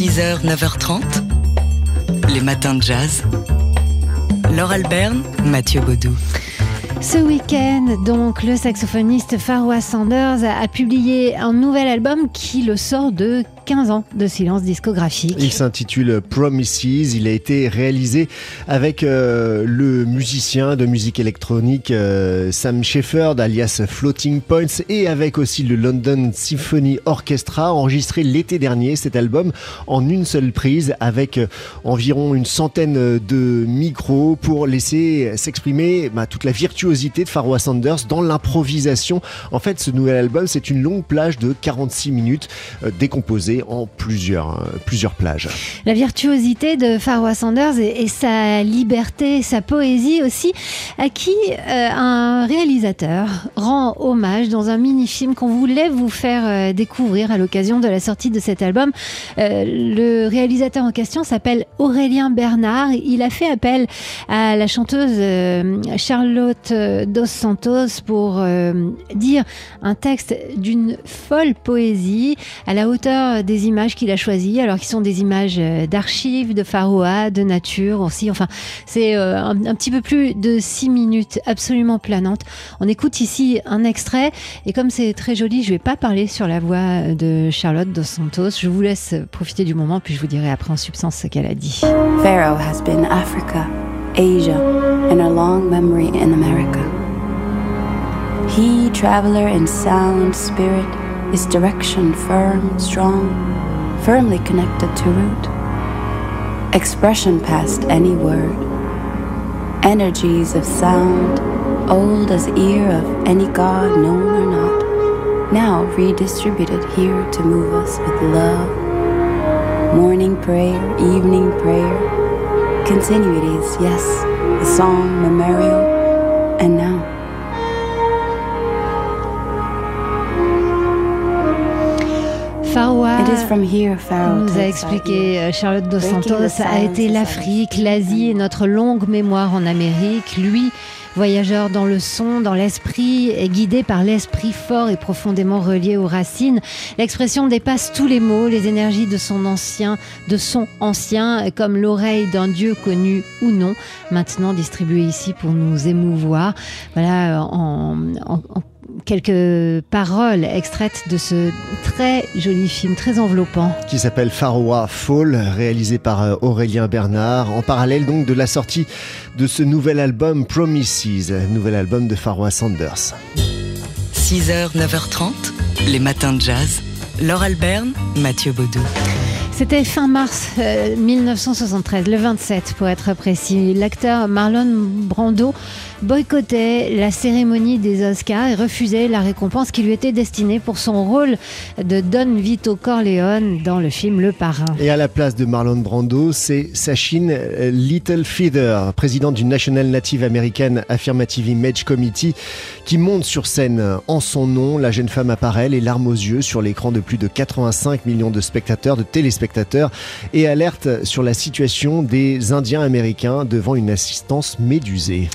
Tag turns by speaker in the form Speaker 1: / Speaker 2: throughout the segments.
Speaker 1: 6h, 9h30, les matins de jazz. Laure Alberne, Mathieu Baudou.
Speaker 2: Ce week-end, donc, le saxophoniste Farwa Sanders a, a publié un nouvel album qui le sort de 15 ans de silence discographique.
Speaker 3: Il s'intitule Promises. Il a été réalisé avec euh, le musicien de musique électronique euh, Sam Shepard, alias Floating Points, et avec aussi le London Symphony Orchestra, enregistré l'été dernier cet album en une seule prise avec euh, environ une centaine de micros pour laisser s'exprimer bah, toute la virtuosité de Farwa Sanders dans l'improvisation. En fait, ce nouvel album, c'est une longue plage de 46 minutes décomposée en plusieurs, euh, plusieurs plages.
Speaker 2: La virtuosité de Farwa Sanders et, sa liberté, sa poésie aussi, à qui euh, un réalisateur rend hommage dans un mini-film qu'on voulait vous faire euh, découvrir à l'occasion de la sortie de cet album. Le réalisateur en question s'appelle Aurélien Bernard. Il a fait appel à la chanteuse Charlotte Dos Santos pour dire un texte d'une folle poésie à la hauteur des images qu'il a choisies, alors qu'ils sont des images euh, d'archives, de Faroa, de nature aussi. Enfin, c'est euh, un, petit peu plus de six minutes absolument planantes. On écoute ici un extrait et comme c'est très joli, je vais pas parler sur la voix de Charlotte Dos Santos. Je vous laisse profiter du moment puis je vous dirai après en substance ce qu'elle a dit.
Speaker 4: Pharaoh has been Africa, Asia, and a long memory in America. He, traveler in sound spirit, is direction firm, strong, firmly connected to root. Expression past any word. Energies of sound, old as ear of any god known or not, now redistributed here to move us with love. Morning prayer, evening prayer, continuities, yes, the song memorial, and now. Pharaoh
Speaker 2: nous a expliqué euh, Charlotte Dos Santos a été l'Afrique,
Speaker 4: our
Speaker 2: l'Asie et notre longue mémoire en Amérique. Lui, voyageur dans le son, dans l'esprit, est guidé par l'esprit fort et profondément relié aux racines. L'expression dépasse tous les mots, les énergies de son ancien, de son ancien, comme l'oreille d'un dieu connu ou non, maintenant distribuée ici pour nous émouvoir. Voilà, en, en- en quelques paroles extraites de ce très joli film, très enveloppant.
Speaker 3: qui s'appelle Faroa Fall, réalisé par euh, Aurélien Bernard, en parallèle donc de la sortie de ce nouvel album Promises, nouvel album de Faroa Sanders.
Speaker 1: 6h, 9h30, les matins de jazz. Laure Alberne, Mathieu Baudou.
Speaker 2: C'était fin mars euh, 1973, le 27 pour être précis. L'acteur Marlon Brando boycottait la cérémonie des Oscars et refusait la récompense qui lui était destinée pour son rôle de Don Vito Corleone dans le film Le Parrain.
Speaker 3: Et à la place de Marlon Brando, c'est Sachin euh, Littlefeather, présidente du National Native American Affirmative Image Committee, qui monte sur scène en son nom. La jeune femme apparaît, les larmes aux yeux, sur l'écran de plus de 85 millions de spectateurs, de téléspectateurs, et alerte sur la situation des Indiens américains devant une assistance médusée.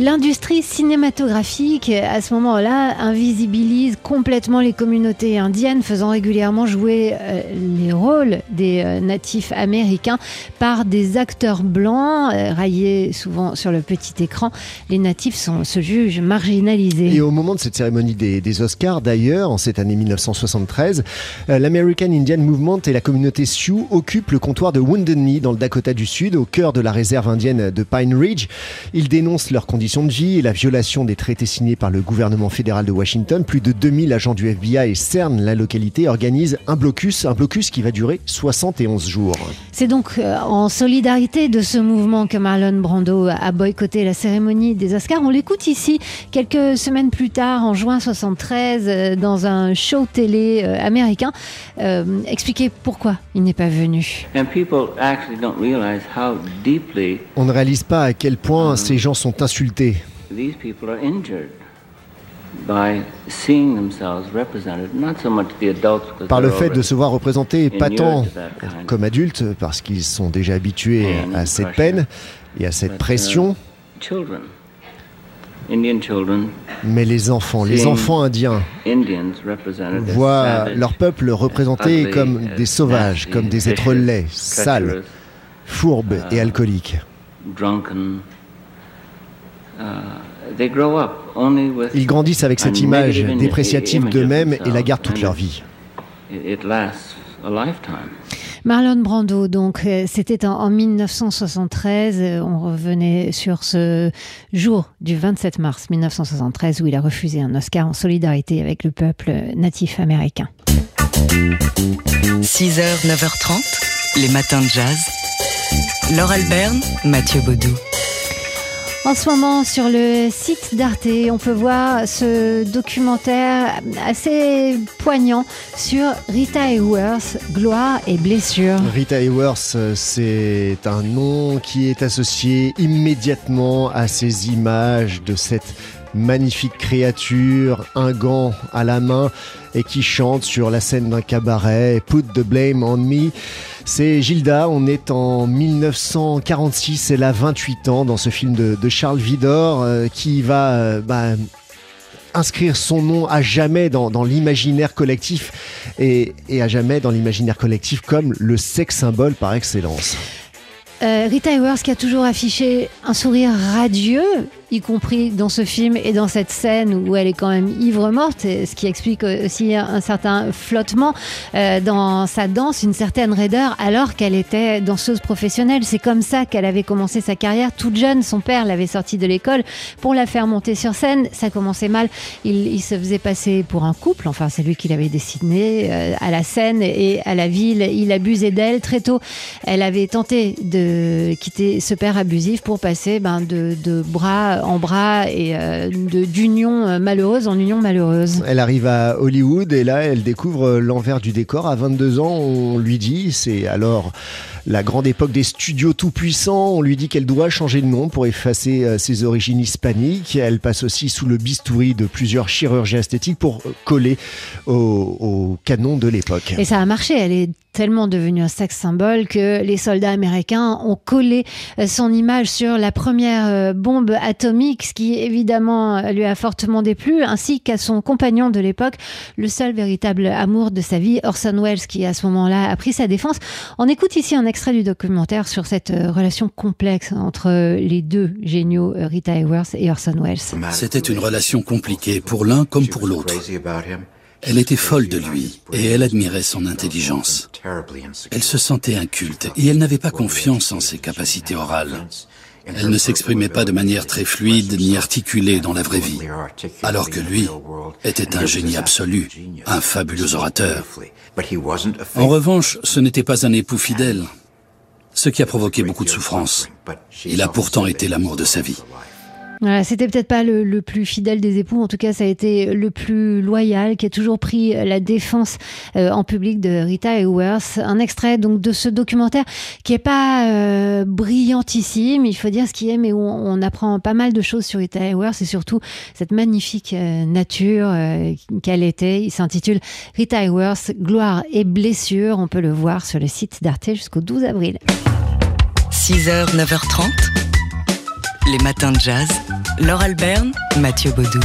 Speaker 2: L'industrie cinématographique, à ce moment-là, invisibilise complètement les communautés indiennes, faisant régulièrement jouer euh, les rôles des euh, natifs américains par des acteurs blancs, euh, raillés souvent sur le petit écran. Les natifs sont, se jugent marginalisés.
Speaker 3: Et au moment de cette cérémonie des, des Oscars, d'ailleurs, en cette année 1973, euh, l'American Indian Movement et la communauté Sioux occupent le comptoir de Wounded Knee dans le Dakota du Sud, au cœur de la réserve indienne de Pine Ridge. Ils dénoncent leurs conditions de vie et la violation des traités signés par le gouvernement fédéral de Washington. Plus de 2000 agents du FBI cernent la localité, organisent un blocus, un blocus qui va durer 71 jours.
Speaker 2: C'est donc euh, en solidarité de ce mouvement que Marlon Brando a boycotté la cérémonie des Oscars. On l'écoute ici quelques semaines plus tard, en juin 73, euh, dans un show télé euh, américain, euh, expliquer pourquoi il n'est pas venu.
Speaker 5: And people actually don't realize how deeply
Speaker 3: On ne réalise pas à quel point ces gens sont insultés.
Speaker 5: These people are injured by seeing themselves represented, not so much the adults, because
Speaker 3: par le fait de se voir représentés, pas tant comme adultes, parce qu'ils sont déjà habitués à cette peine et à cette pression.
Speaker 5: Indian children
Speaker 3: Mais les enfants, les enfants indiens voient leur peuple représenté comme des sauvages, comme des êtres laids, sales, fourbes et alcooliques. Ils grandissent avec cette image dépréciative
Speaker 5: image of
Speaker 3: d'eux-mêmes et la
Speaker 5: themselves,
Speaker 3: gardent toute leur vie.
Speaker 5: It, it lasts a lifetime.
Speaker 2: Marlon Brando, donc euh, c'était en, en 1973. euh, On revenait sur ce jour du 27 mars 1973 où il a refusé un Oscar en solidarité avec le peuple natif américain.
Speaker 1: 6h, 9h30, les matins de jazz. Laure Alberne, Mathieu Baudou.
Speaker 2: En ce moment, sur le site d'Arte, on peut voir ce documentaire assez poignant sur Rita Hayworth, gloire et blessure.
Speaker 3: Rita Hayworth, euh, c'est un nom qui est associé immédiatement à ces images de cette magnifique créature, un gant à la main et qui chante sur la scène d'un cabaret, Put the blame on me. C'est Gilda, on est en 1946, elle a 28 ans dans ce film de, Charles Vidor euh, qui va euh, bah, inscrire son nom à jamais dans, l'imaginaire collectif et, et à jamais dans l'imaginaire collectif comme le sex symbole par excellence.
Speaker 2: Euh, Rita Hayworth qui a toujours affiché un sourire radieux, y compris dans ce film et dans cette scène où elle est quand même ivre morte, ce qui explique aussi un certain flottement euh, dans sa danse, une certaine raideur, alors qu'elle était danseuse professionnelle. C'est comme ça qu'elle avait commencé sa carrière toute jeune. Son père l'avait sortie de l'école pour la faire monter sur scène. Ça commençait mal. Il, il se faisait passer pour un couple. Enfin, c'est lui qui l'avait dessiné euh, à la scène et à la ville. Il abusait d'elle très tôt. Elle avait tenté de quitter ce père abusif pour passer ben, de, bras en bras et euh, d'union euh, malheureuse en union malheureuse.
Speaker 3: Elle arrive à Hollywood et là elle découvre l'envers du décor. À 22 ans, on lui dit, c'est alors la grande époque des studios tout puissants, on lui dit qu'elle doit changer de nom pour effacer euh, ses origines hispaniques. Elle passe aussi sous le bistouri de plusieurs chirurgiens esthétiques pour euh, coller au, canon de l'époque.
Speaker 2: Et ça a marché. Elle est tellement devenue un sexe symbole que les soldats américains ont collé euh, son image sur la première bombe atomique, ce qui évidemment lui a fortement déplu, ainsi qu'à son compagnon de l'époque, le seul véritable amour de sa vie, Orson Welles, qui à ce moment-là a pris sa défense. On écoute ici un extrait du documentaire sur cette euh, relation complexe entre les deux géniaux, euh, Rita Hayworth et Orson Welles.
Speaker 6: C'était une relation compliquée pour l'un comme pour l'autre. Elle était folle de lui et elle admirait son intelligence. Elle se sentait inculte et elle n'avait pas confiance en ses capacités orales. Elle ne s'exprimait pas de manière très fluide ni articulée dans la vraie vie, alors que lui était un génie absolu, un fabuleux orateur. En revanche, ce n'était pas un époux fidèle, ce qui a provoqué beaucoup de souffrance. Il a pourtant été l'amour de sa vie.
Speaker 2: Voilà, c'était peut-être pas le, plus fidèle des époux, en tout cas ça a été le plus loyal, qui a toujours pris la défense euh, en public de Rita Hayworth. Un extrait donc de ce documentaire qui est pas euh, brillantissime, il faut dire ce qui est, mais où on, apprend pas mal de choses sur Rita Hayworth et surtout cette magnifique euh, nature euh, qu'elle était. Il s'intitule Rita Hayworth, gloire et blessure. On peut le voir sur le site d'Arte jusqu'au 12 avril.
Speaker 1: 6h, 9h30, les matins de jazz. Laure Alberne, Mathieu Baudou.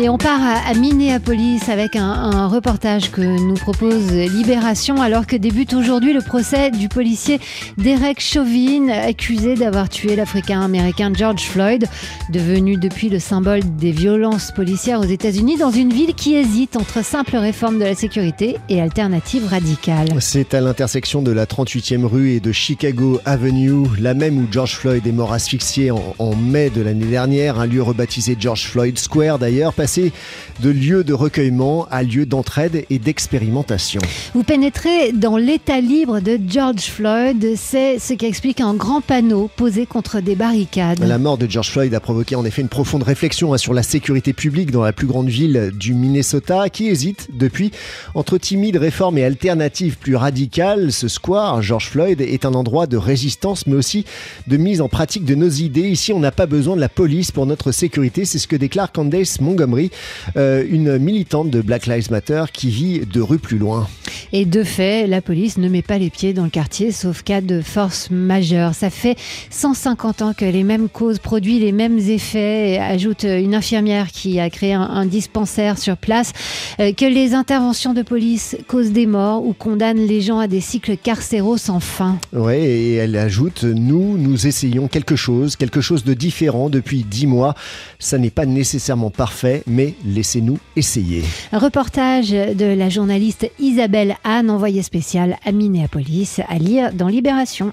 Speaker 2: Et on part à, Minneapolis avec un, reportage que nous propose Libération alors que débute aujourd'hui le procès du policier Derek Chauvin accusé d'avoir tué l'Africain-Américain George Floyd, devenu depuis le symbole des violences policières aux États-Unis dans une ville qui hésite entre simple réforme de la sécurité et alternative radicale.
Speaker 3: C'est à l'intersection de la 38e rue et de Chicago Avenue, la même où George Floyd est mort asphyxié en mai de l'année dernière, un lieu rebaptisé George Floyd Square d'ailleurs, de lieu de recueillement à lieu d'entraide et d'expérimentation.
Speaker 2: Vous pénétrez dans l'état libre de George Floyd, c'est ce qui explique un grand panneau posé contre des barricades.
Speaker 3: La mort de George Floyd a provoqué en effet une profonde réflexion hein, sur la sécurité publique dans la plus grande ville du Minnesota, qui hésite depuis entre timide réforme et alternative plus radicale. Ce square, George Floyd, est un endroit de résistance, mais aussi de mise en pratique de nos idées. Ici, on n'a pas besoin de la police pour notre sécurité, c'est ce que déclare Candace Montgomery Euh, une militante de Black Lives Matter qui vit deux rues plus loin.
Speaker 2: Et de fait, la police ne met pas les pieds dans le quartier, sauf cas de force majeure. Ça fait 150 ans que les mêmes causes produisent les mêmes effets, ajoute une infirmière qui a créé un, dispensaire sur place, euh, que les interventions de police causent des morts ou condamnent les gens à des cycles carcéraux sans fin.
Speaker 3: Oui, et elle ajoute, nous, nous essayons quelque chose, quelque chose de différent depuis dix mois. Ça n'est pas nécessairement parfait, mais laissez-nous essayer.
Speaker 2: Reportage de la journaliste Isabelle Anne, envoyée spéciale à Minneapolis, à lire dans Libération.